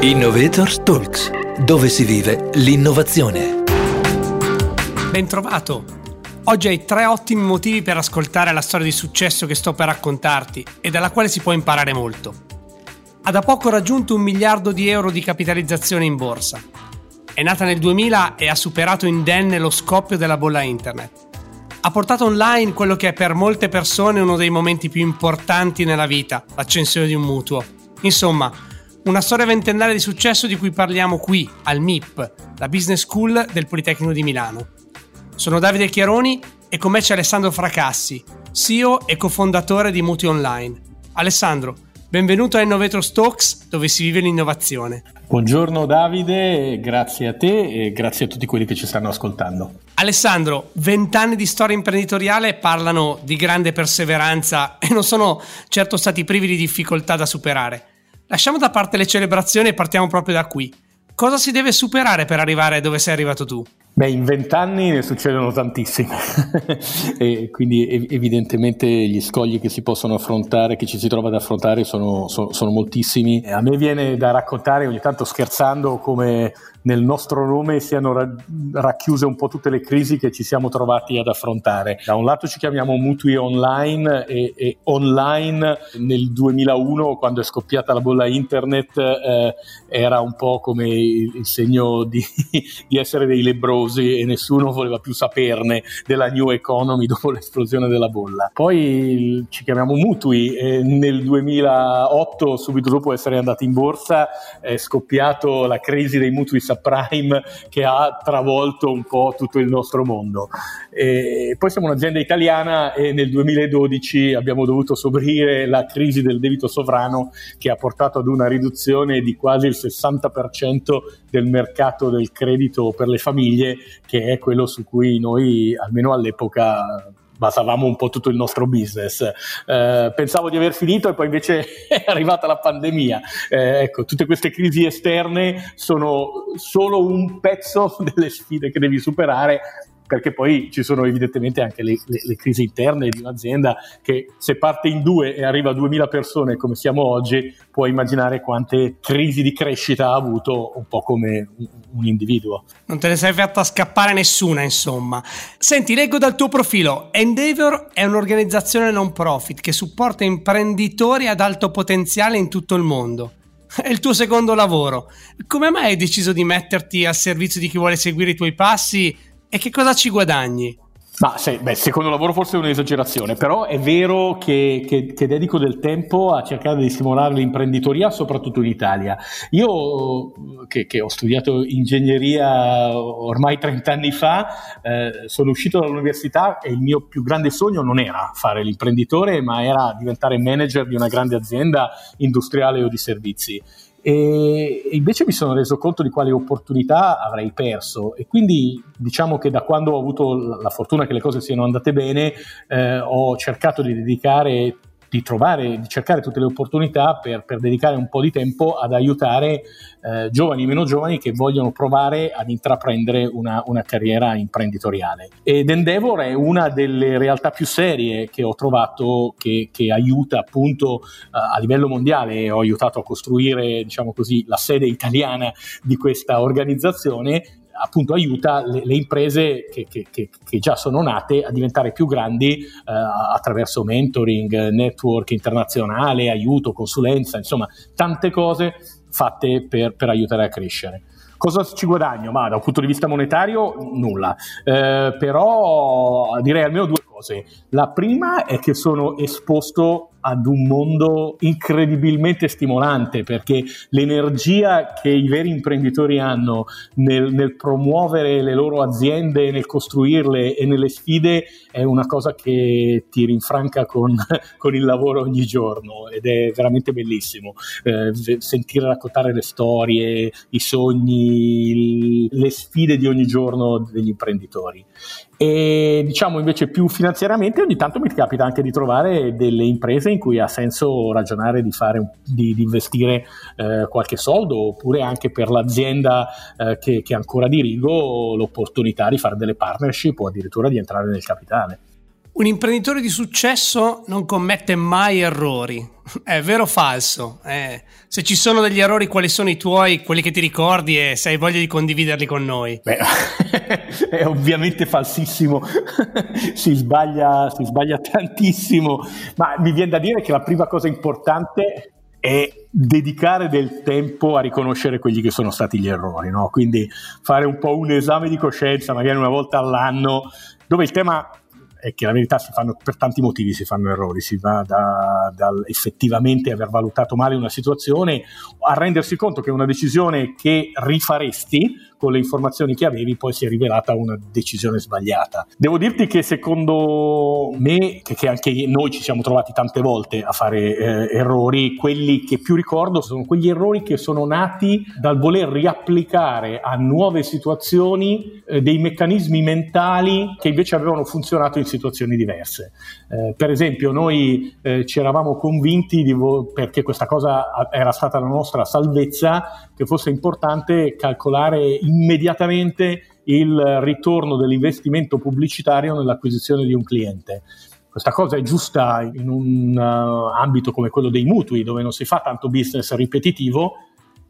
Innovators Talks, dove si vive l'innovazione. Bentrovato! Oggi hai tre ottimi motivi per ascoltare la storia di successo che sto per raccontarti e dalla quale si può imparare molto. Ha da poco raggiunto un miliardo di euro di capitalizzazione in borsa. È nata nel 2000 e ha superato indenne lo scoppio della bolla internet. Ha portato online quello che è per molte persone uno dei momenti più importanti nella vita, l'accensione di un mutuo. Insomma, una storia ventennale di successo di cui parliamo qui, al MIP, la Business School del Politecnico di Milano. Sono Davide Chiaroni e con me c'è Alessandro Fracassi, CEO e cofondatore di Mutui Online. Alessandro, benvenuto a Innovator Talks, dove si vive l'innovazione. Buongiorno Davide, grazie a te e grazie a tutti quelli che ci stanno ascoltando. Alessandro, vent'anni di storia imprenditoriale parlano di grande perseveranza e non sono certo stati privi di difficoltà da superare. Lasciamo da parte le celebrazioni e partiamo proprio da qui. Cosa si deve superare per arrivare dove sei arrivato tu? Beh, in vent'anni ne succedono tantissime e quindi evidentemente gli scogli che si possono affrontare, che ci si trova ad affrontare sono, sono, sono moltissimi. A me viene da raccontare ogni tanto scherzando come nel nostro nome siano ra- racchiuse un po' tutte le crisi che ci siamo trovati ad affrontare. Da un lato ci chiamiamo mutui online e, e online nel 2001 quando è scoppiata la bolla internet eh, era un po' come il, il segno di, di essere dei lebrosi noiosi e nessuno voleva più saperne della new economy dopo l'esplosione della bolla. Poi ci chiamiamo Mutui e nel 2008, subito dopo essere andati in borsa, è scoppiato la crisi dei mutui subprime che ha travolto un po' tutto il nostro mondo. E poi siamo un'azienda italiana e nel 2012 abbiamo dovuto sovrire la crisi del debito sovrano che ha portato ad una riduzione di quasi il 60% del mercato del credito per le famiglie che è quello su cui noi, almeno all'epoca, basavamo un po' tutto il nostro business. Eh, pensavo di aver finito e poi invece è arrivata la pandemia. Eh, ecco, tutte queste crisi esterne sono solo un pezzo delle sfide che devi superare perché poi ci sono evidentemente anche le, le, le, crisi interne di un'azienda che se parte in due e arriva a 2000 persone come siamo oggi, puoi immaginare quante crisi di crescita ha avuto un po' come un, un individuo. Non te ne sei fatta scappare nessuna, insomma. Senti, leggo dal tuo profilo, Endeavor è un'organizzazione non profit che supporta imprenditori ad alto potenziale in tutto il mondo. È il tuo secondo lavoro. Come mai hai deciso di metterti al servizio di chi vuole seguire i tuoi passi e che cosa ci guadagni? Ma se, beh, secondo lavoro forse è un'esagerazione, però è vero che, che, che, dedico del tempo a cercare di stimolare l'imprenditoria, soprattutto in Italia. Io che, che ho studiato ingegneria ormai 30 anni fa, eh, sono uscito dall'università e il mio più grande sogno non era fare l'imprenditore, ma era diventare manager di una grande azienda industriale o di servizi e invece mi sono reso conto di quali opportunità avrei perso. E quindi diciamo che da quando ho avuto la fortuna che le cose siano andate bene eh, ho cercato di dedicare di trovare, di cercare tutte le opportunità per, per dedicare un po' di tempo ad aiutare eh, giovani e meno giovani che vogliono provare ad intraprendere una, una, carriera imprenditoriale. Ed Endeavor è una delle realtà più serie che ho trovato che, che aiuta appunto uh, a livello mondiale. Ho aiutato a costruire, diciamo così, la sede italiana di questa organizzazione appunto aiuta le, le imprese che, che, che, che, già sono nate a diventare più grandi eh, attraverso mentoring, network internazionale, aiuto, consulenza, insomma tante cose fatte per, per aiutare a crescere. Cosa ci guadagno? Ma da un punto di vista monetario nulla, eh, però direi almeno due cose. La prima è che sono esposto ad un mondo incredibilmente stimolante perché l'energia che i veri imprenditori hanno nel, nel, promuovere le loro aziende, nel costruirle e nelle sfide è una cosa che ti rinfranca con, con il lavoro ogni giorno ed è veramente bellissimo eh, sentire raccontare le storie, i sogni, le sfide di ogni giorno degli imprenditori. E diciamo invece più finanziariamente ogni tanto mi capita anche di trovare delle imprese in cui ha senso ragionare di, fare, di, di investire eh, qualche soldo oppure anche per l'azienda eh, che, che ancora dirigo l'opportunità di fare delle partnership o addirittura di entrare nel capitale. Un imprenditore di successo non commette mai errori. È vero o falso? Eh, se ci sono degli errori, quali sono i tuoi, quelli che ti ricordi e se hai voglia di condividerli con noi? Beh, è ovviamente falsissimo, si, sbaglia, si sbaglia tantissimo, ma mi viene da dire che la prima cosa importante è dedicare del tempo a riconoscere quelli che sono stati gli errori, no? quindi fare un po' un esame di coscienza, magari una volta all'anno, dove il tema è che la verità si fanno per tanti motivi si fanno errori, si va da, dal effettivamente aver valutato male una situazione a rendersi conto che una decisione che rifaresti con le informazioni che avevi poi si è rivelata una decisione sbagliata. Devo dirti che secondo me, che, anche noi ci siamo trovati tante volte a fare eh, errori, quelli che più ricordo sono quegli errori che sono nati dal voler riapplicare a nuove situazioni eh, dei meccanismi mentali che invece avevano funzionato in situazioni diverse. Eh, per esempio, noi eh, ci eravamo convinti, vo- perché questa cosa era stata la nostra salvezza, che fosse importante calcolare immediatamente il ritorno dell'investimento pubblicitario nell'acquisizione di un cliente. Questa cosa è giusta in un uh, ambito come quello dei mutui, dove non si fa tanto business ripetitivo,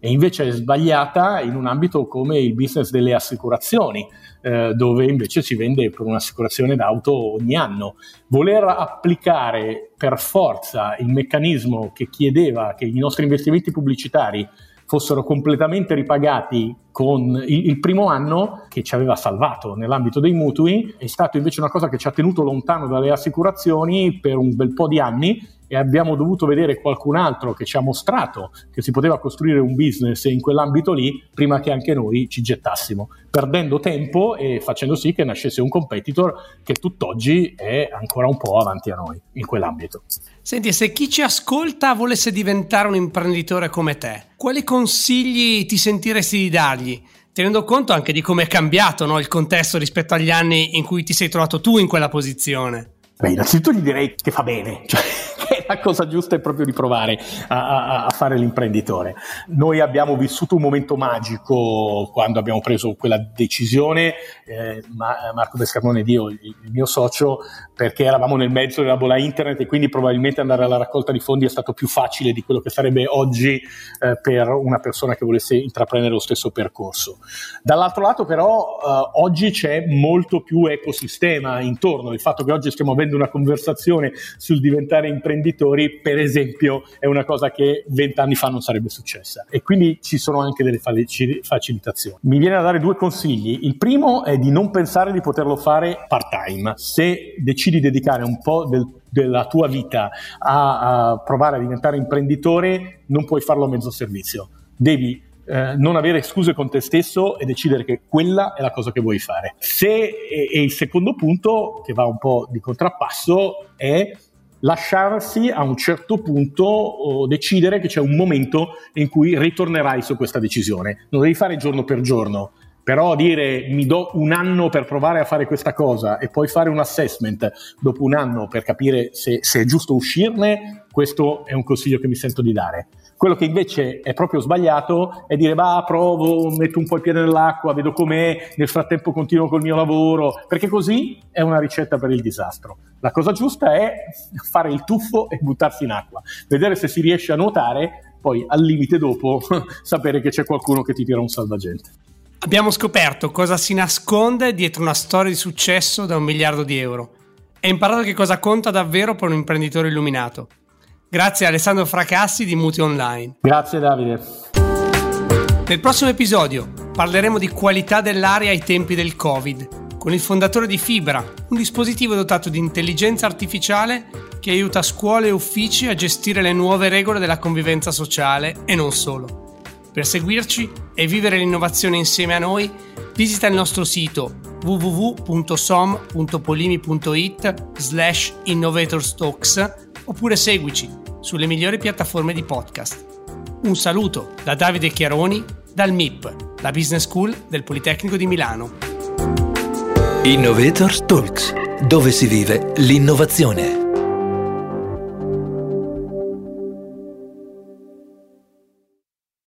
e invece è sbagliata in un ambito come il business delle assicurazioni, eh, dove invece si vende per un'assicurazione d'auto ogni anno. Voler applicare per forza il meccanismo che chiedeva che i nostri investimenti pubblicitari fossero completamente ripagati con il, il, primo anno che ci aveva salvato nell'ambito dei mutui, è stato invece una cosa che ci ha tenuto lontano dalle assicurazioni per un bel po' di anni e abbiamo dovuto vedere qualcun altro che ci ha mostrato che si poteva costruire un business in quell'ambito lì prima che anche noi ci gettassimo, perdendo tempo e facendo sì che nascesse un competitor che tutt'oggi è ancora un po' avanti a noi in quell'ambito. Senti, se chi ci ascolta volesse diventare un imprenditore come te, quali consigli ti sentiresti di dargli? Tenendo conto anche di come è cambiato no, il contesto rispetto agli anni in cui ti sei trovato tu in quella posizione. Beh, innanzitutto gli direi che fa bene, cioè, la cosa giusta è proprio di provare a, a, a, fare l'imprenditore. Noi abbiamo vissuto un momento magico quando abbiamo preso quella decisione, eh, Marco Descarmone ed io, il, il, mio socio, perché eravamo nel mezzo della bolla internet e quindi probabilmente andare alla raccolta di fondi è stato più facile di quello che sarebbe oggi eh, per una persona che volesse intraprendere lo stesso percorso. Dall'altro lato però eh, oggi c'è molto più ecosistema intorno, il fatto che oggi stiamo avendo una conversazione sul diventare imprenditore imprenditori, per esempio, è una cosa che vent'anni fa non sarebbe successa. E quindi ci sono anche delle facilitazioni. Mi viene da dare due consigli. Il primo è di non pensare di poterlo fare part-time. Se decidi di dedicare un po' del della tua vita a, a, provare a diventare imprenditore, non puoi farlo a mezzo servizio. Devi eh, non avere scuse con te stesso e decidere che quella è la cosa che vuoi fare. Se, e, e il secondo punto, che va un po' di contrappasso, è lasciarsi a un certo punto decidere che c'è un momento in cui ritornerai su questa decisione. Non devi fare giorno per giorno, però dire mi do un anno per provare a fare questa cosa e poi fare un assessment dopo un anno per capire se, se è giusto uscirne, questo è un consiglio che mi sento di dare. Quello che invece è proprio sbagliato è dire va, provo, metto un po' il piede nell'acqua, vedo com'è, nel frattempo continuo col mio lavoro, perché così è una ricetta per il disastro. La cosa giusta è fare il tuffo e buttarsi in acqua, vedere se si riesce a nuotare, poi al limite dopo sapere che c'è qualcuno che ti tira un salvagente. Abbiamo scoperto cosa si nasconde dietro una storia di successo da un miliardo di euro e imparato che cosa conta davvero per un imprenditore illuminato. Grazie a Alessandro Fracassi di Muti Online. Grazie Davide. Nel prossimo episodio parleremo di qualità dell'aria ai tempi del Covid con il fondatore di Fibra, un dispositivo dotato di intelligenza artificiale che aiuta scuole e uffici a gestire le nuove regole della convivenza sociale e non solo. Per seguirci e vivere l'innovazione insieme a noi, visita il nostro sito www.som.polimi.it slash innovatorstalks oppure seguici sulle migliori piattaforme di podcast. Un saluto da Davide Chiaroni dal MIP, la Business School del Politecnico di Milano. Innovators Talks, dove si vive l'innovazione.